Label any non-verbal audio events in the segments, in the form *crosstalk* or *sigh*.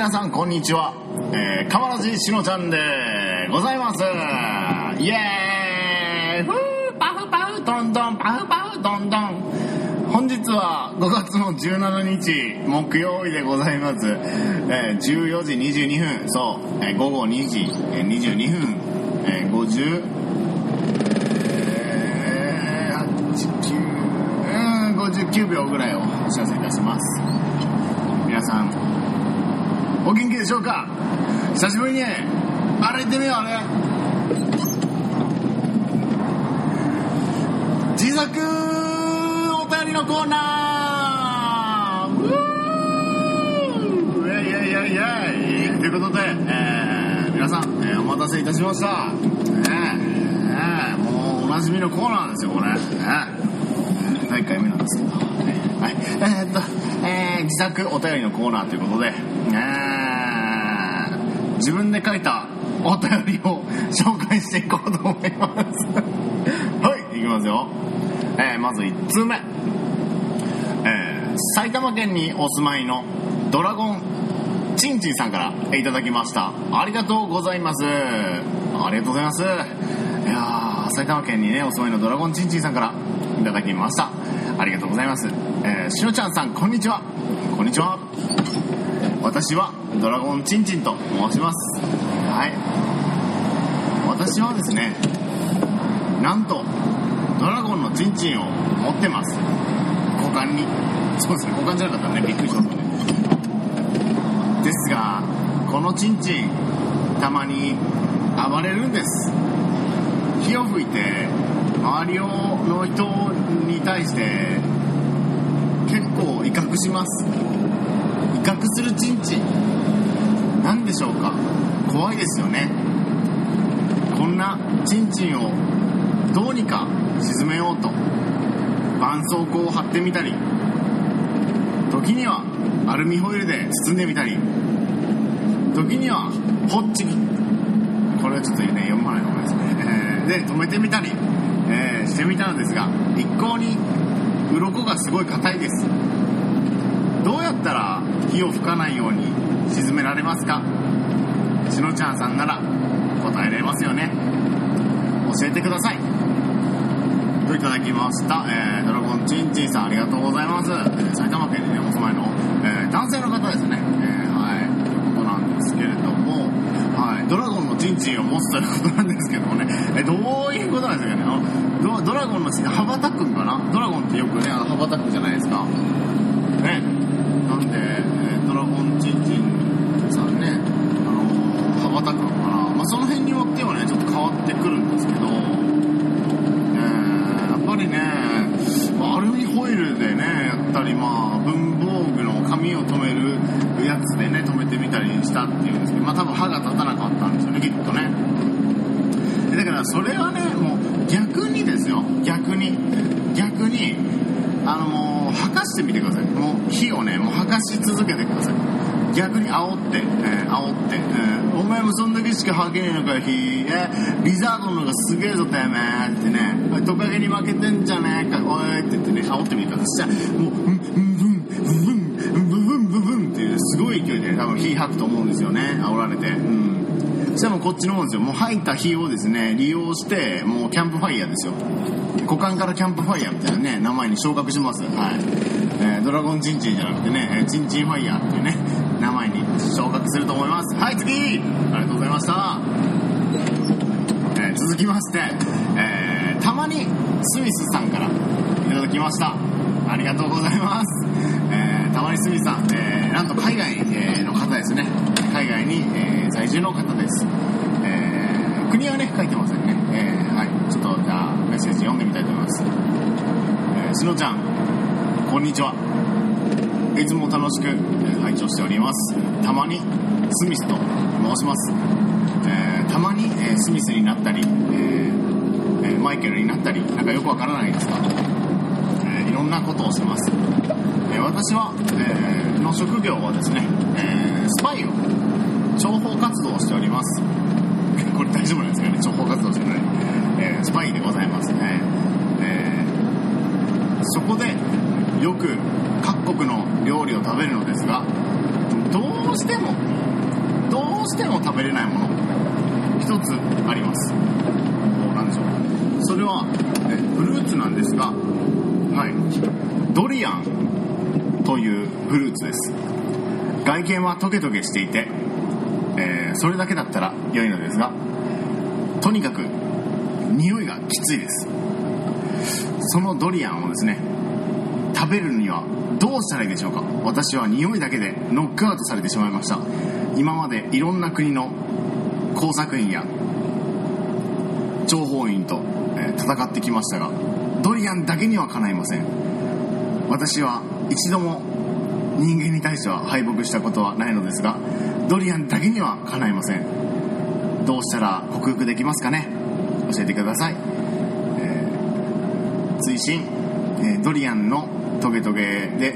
皆さん、こんにちは。えー、かまらじしのちゃんでございます。イエーイふーパフパフトントンパフパフトントン本日は5月の17日木曜日でございます。えー、14時22分、そう、えー午後2時、えー22分、えー、50、えー、うん59秒ぐらいをお知らせいたします。皆さん、お元気でしょうか？久しぶりに。あれ行ってみようあれ。自作お便りのコーナー。うーイェイイェイイェイイェイということで、えー皆さん、えーお待たせいたしました、ねええーもうおなじみのコーナーですよこれ、ね第1回目なんですけど、はい、えーっと、えー自作お便りのコーナーということで、え自分で書いたお便りを紹介していこうと思います。*laughs* はい、いきますよ。えーまず1通目。えー埼玉県にお住まいのドラゴンちんちんさんからいただきました。ありがとうございます。ありがとうございます。いや埼玉県にね、お住まいのドラゴンちんちんさんからいただきました。ありがとうございます。えーしのちゃんさん、こんにちは。こんにちは。私はドラゴンちんちんと申します。はい。私はですね、なんと、ドラゴンのちんちんを持ってます。股間に。そうですね、股間じゃなかったらね、びっくりしますね。ですが、このちんちん、たまに暴れるんです。火を吹いて、周りの人に対して、結構威嚇します。威嚇するちんちん。何でしょうか？怖いですよね。こんなちんちんをどうにか沈めようと、絆創膏を貼ってみたり、時にはアルミホイルで包んでみたり、時にはホッチキ、これはちょっとね、読まない方がいいですね。えーで、止めてみたり、えーしてみたのですが、一向に鱗がすごい硬いです。どうやったら火を吹かないように沈められますか？しのちゃんさんなら答えられますよね。教えてください。といただきました、えードラゴンちんちんさんありがとうございます、えー埼玉県にねお住まいの、えー男性の方ですね、えーはい。ということなんですけれどもはい。ドラゴンのちんちんを持つということなんですけどもね、えーどういうことなんですかね？あのドドラゴンの羽ばたくんかなドラゴンってよくねあの羽ばたくじゃないですかねなんで、えードラゴンチンチンさんね、あのー羽ばたくのかな、まあ、その辺によってはね、ちょっと変わってくるんですけど、えーやっぱりね、まあアルミホイルでね、やったり、まあ、文房具の紙を留めるやつでね、留めてみたりしたっていうんですけど、まあ多分歯が立たなかったんですよね、きっとね。でだからそれはね、もう逆にですよ、逆に、逆に、あのもう、吐かしてみてください。もう火をね、もう吐かし続けてください。逆に煽って、えー煽って、えーお前もそんだけしか吐けねえのかよ、火。えーリザードンの方がすげえぞ、てめえってね、トカゲに負けてんじゃねえか、おいって言ってね、煽ってみてください。そしたら、もう、うん、うん、うん、うん、うん、うん、うんっていう、すごい勢いでね、多分火吐くと思うんですよね、煽られて。うん。したらもうこっちの方ですよ。もう吐いた火をですね、利用して、もうキャンプファイヤーですよ。股間からキャンプファイヤーみたいなね、名前に昇格します。はい。えードラゴンチンチンじゃなくてね、えーチンチンファイヤーっていうね、名前に昇格すると思います。はい、次ありがとうございました。えー続きまして、えーたまにスミスさんからいただきました。ありがとうございます。えーたまにスミスさん、えーなんと海外の方ですね。海外に、えー在住の方です。えー国はね、書いてませんね。えーはい。ちょっと、じゃあ、メッセージ読んでみたいと思います。えーしのちゃん、こんにちは。いつも楽しくえー拝聴しております。たまにスミスと申します。えーたまに、えースミスになったり、えーえーマイケルになったり、なんかよくわからないですが、ろんなことをします、えー私は、えーの職業はですね、えースパイを諜報活動をしております。*laughs* これ大丈夫なんですかね？諜報活動してない、えースパイでございますね、えーそこでよく各国の料理を食べるのですがどうしてもどうしても食べれないもの一つあります。もう何でしょうそれはえフルーツなんですがはい。ドリアンというフルーツです。外見はトゲトゲしていて、それだけだったら良いのですがとにかく匂いがきついです。そのドリアンをですね食べるにはどうしたらいいでしょうか？私は匂いだけでノックアウトされてしまいました。今までいろんな国の工作員や諜報員と、え戦ってきましたがドリアンだけにはかないません。私は一度も人間に対しては敗北したことはないのですがドリアンだけにはかないません。どうしたら克服できますかね？教えてください、えー追伸、えードリアンのトゲトゲで、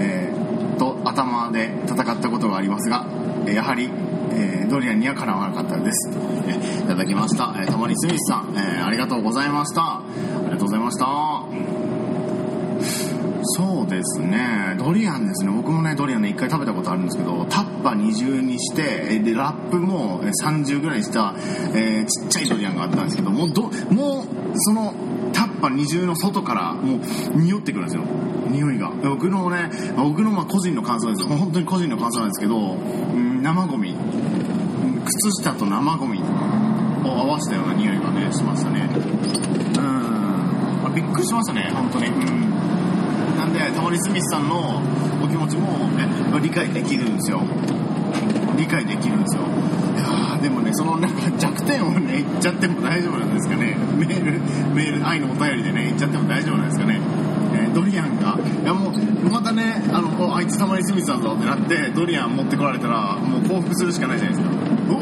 えーと頭で戦ったことがありますがやはり、えードリアンにはかなわなかったです、えーいただきました、えー、たまりスミスさん、えーありがとうございました。ありがとうございました。そうですね。ドリアンですね。僕もねドリアンね一回食べたことあるんですけどタッパ二重にしてでラップも30ぐらいした、えーちっちゃいドリアンがあったんですけどもうどもうそのタッパ二重の外からもう匂ってくるんですよ。匂いが。僕のね僕のま個人の感想です本当に個人の感想なんですけど、うん生ゴミ。靴下と生ゴミを合わせたような匂いがねしましたね。うん。びっくりしましたね。本当に。うん。んでタモリスミスさんのお気持ちも、ね、理解できるんですよ。理解できるんですよ。いやでもねそのなんか弱点をね言っちゃっても大丈夫なんですかね。メールメール愛のお便りでね言っちゃっても大丈夫なんですかね。えドリアンが。いやもうまたねあのあいつタモリスミスさんぞってなってドリアン持ってこられたらもう降伏するしかないじゃないですか。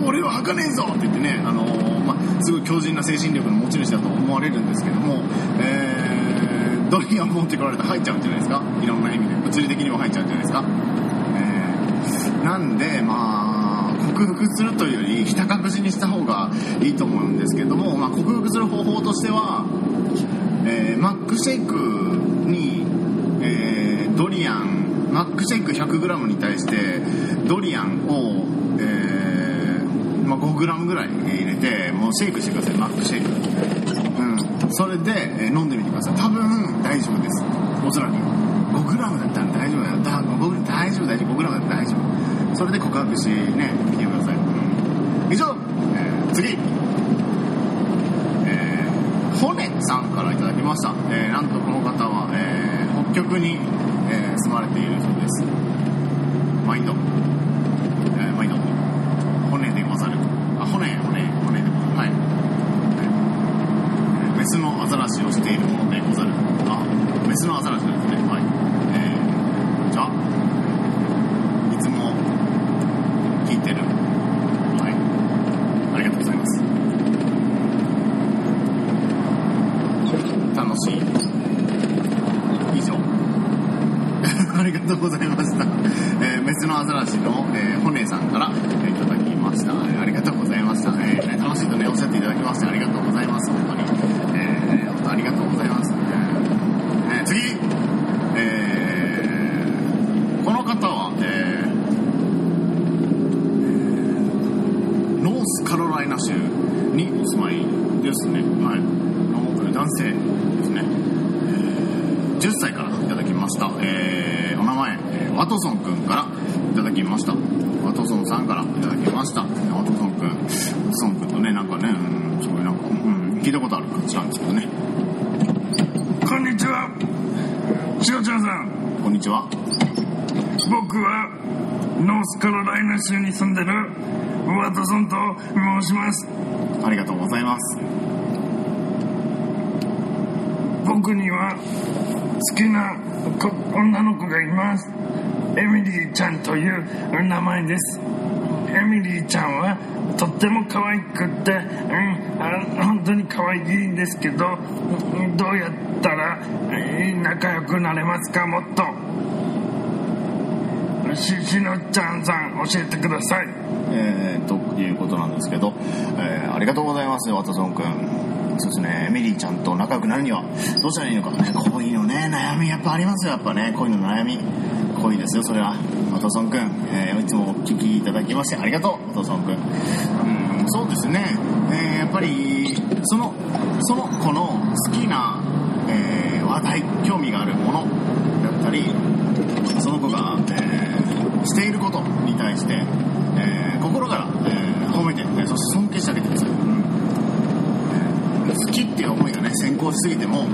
俺は吐かねえぞって言ってねあのーまあ、すごい強靭な精神力の持ち主だと思われるんですけども、えードリアン持ってこられたら入っちゃうんじゃないですか？いろんな意味で。物理的にも入っちゃうんじゃないですか、えー。なんでまあ克服するというよりひた隠しにした方がいいと思うんですけども、まあ、克服する方法としては、えーマックシェイクに、えードリアンマックシェイク 100g に対してドリアンを、えーまあ、5g ぐらい入れてもうシェイクしてくださいマックシェイク、それで、え飲んでみてください。多分大丈夫です。おそらく。5g だったら大丈夫だよ。だ僕大丈夫大丈夫 5g だったら大丈夫。それで告白しね見てください、以上、えー次。えー、骨さんからいただきました、えーなんとこの方は、えー北極に、えー住まれているそうですマインド、えーマインド骨でござるあ骨骨骨でござるはいメスのアザラシをしているものでござるあメスのアザラシなんですねはいえー、こんにちはいつも聞いてるはいありがとうございます楽しい以上ありがとうございました、えー、メスのアザラシの、えー、ホネさんから、えーいただきました、えーありがとうございました、えーね楽しいとねおっしゃっていただきましてありがとうございます本当に、えー本当ありがとうございます、えーえー次えーこの方は、えーノースカロライナ州にお住まいですね。はい。あ男性ですね。えー10歳からいただきました。えーお名前、えーワトソンくんからいただきました。ワトソンさんからいただきました。ワトソンくん。ワトソンくんとね、なんかね、うん、すごいなんか、うん、聞いたことある感じなんですけどね。こんにちはしおちゃんさんこんにちは。僕はノースカロライナ州に住んでるワトソンと申しますありがとうございます。僕には好きな子女の子がいますエミリーちゃんという名前ですエミリーちゃんはとっても可愛くて、うん、あ本当に可愛いんですけどどうやったら仲良くなれますかもっと。ししのちゃんさん教えてください。えー、ということなんですけど、えーありがとうございますワトソン君そうですねエミリーちゃんと仲良くなるにはどうしたらいいのかね恋のね悩みやっぱありますよやっぱね。恋の悩み恋ですよそれは。ワトソン君、えーいつもお聞きいただきましてありがとうワトソン君うんそうですね、えーやっぱりそのその子の好きな、えー話題興味があるものだったりその子が、えーしていることに対して、えー心から、えー褒めて、ね、そして尊敬してあげてください、うん。好きっていう思いがね先行しすぎても、えー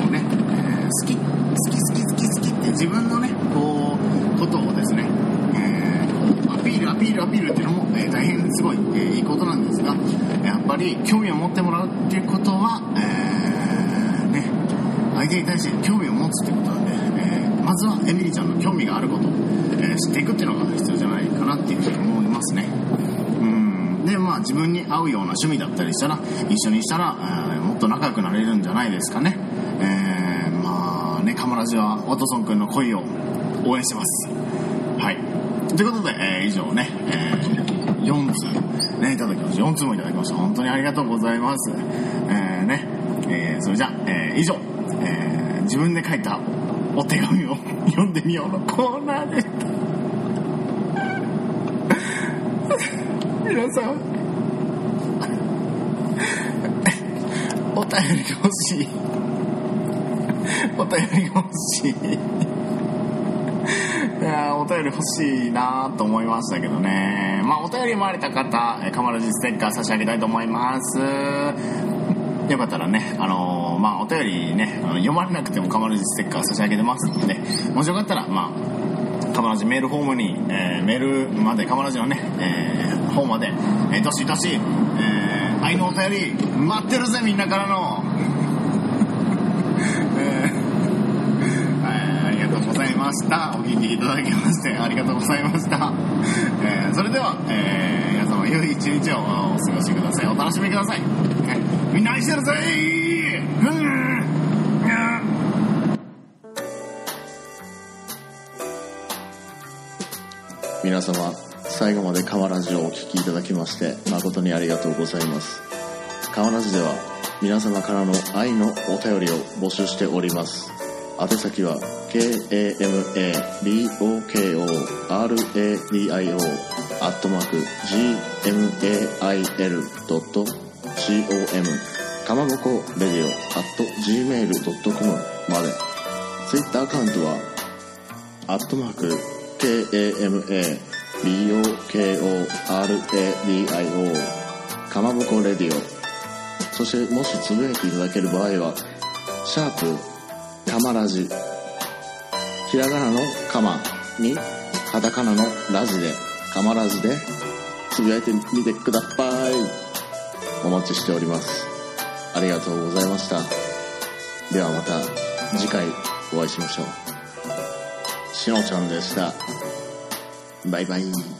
こうね、えー好き好き好き好き好きって自分のねこうですね、えーアピールアピールアピールっていうのも、えー大変すごい、えーいいことなんですがやっぱり興味を持ってもらうっていうことは、えーね相手に対して興味を持つってことなんで、えーまずはエミリーちゃんの興味があることを、えー知っていくっていうのが必要じゃないかなっていうふうに思いますね。うん。でまあ自分に合うような趣味だったりしたら一緒にしたら、えーもっと仲良くなれるんじゃないですかね。えーまあねカマラジはワトソン君の恋を応援してます。はい。ということで、えー以上ね、えー4通ねいただきました。4通もいただきました。本当にありがとうございます。えーね、えーそれじゃあ、えー以上、えー自分で書いたお手紙を *laughs* 読んでみようのコーナーでした。*laughs* 皆さん。*laughs* お便りが欲しい。お便りが欲しい。いやお便り欲しいなと思いましたけどねまあお便りもあれた方えーカマラジステッカー差し上げたいと思いますよかったらね、あのーまあ、お便りね、読まれなくてもカマラジステッカー差し上げてますので、もしよかったら、まあ、カマラジメールフォームに、えーメールまで、カマラジのね、えー、方まで、えー、どしどし、えー、愛のお便り、待ってるぜ、みんなからの。えーはいありがとうございました。お聞きいただきまして、ありがとうございました。えーそれでは、えー皆様、良い一日をお過ごしください。お楽しみください。はいみんな愛してるぜうん皆様最後まで川ラジオをお聞きいただきまして誠にありがとうございます川ラジでは皆様からの愛のお便りを募集しております宛先は KAMABOKORADIO アットマーク gmail.com かまぼこレディオ at gmail.com まで。ツイッターアカウントはアットマーク KAMABOKORADIO かまぼこレディオ。そしてもしつぶやいていただける場合はシャープかまラジ。ひらがなのかまにカタカナのラジでかまラジでつぶやいてみてください。お待ちしております。ありがとうございました。ではまた次回お会いしましょう。しのちゃんでした。バイバイ。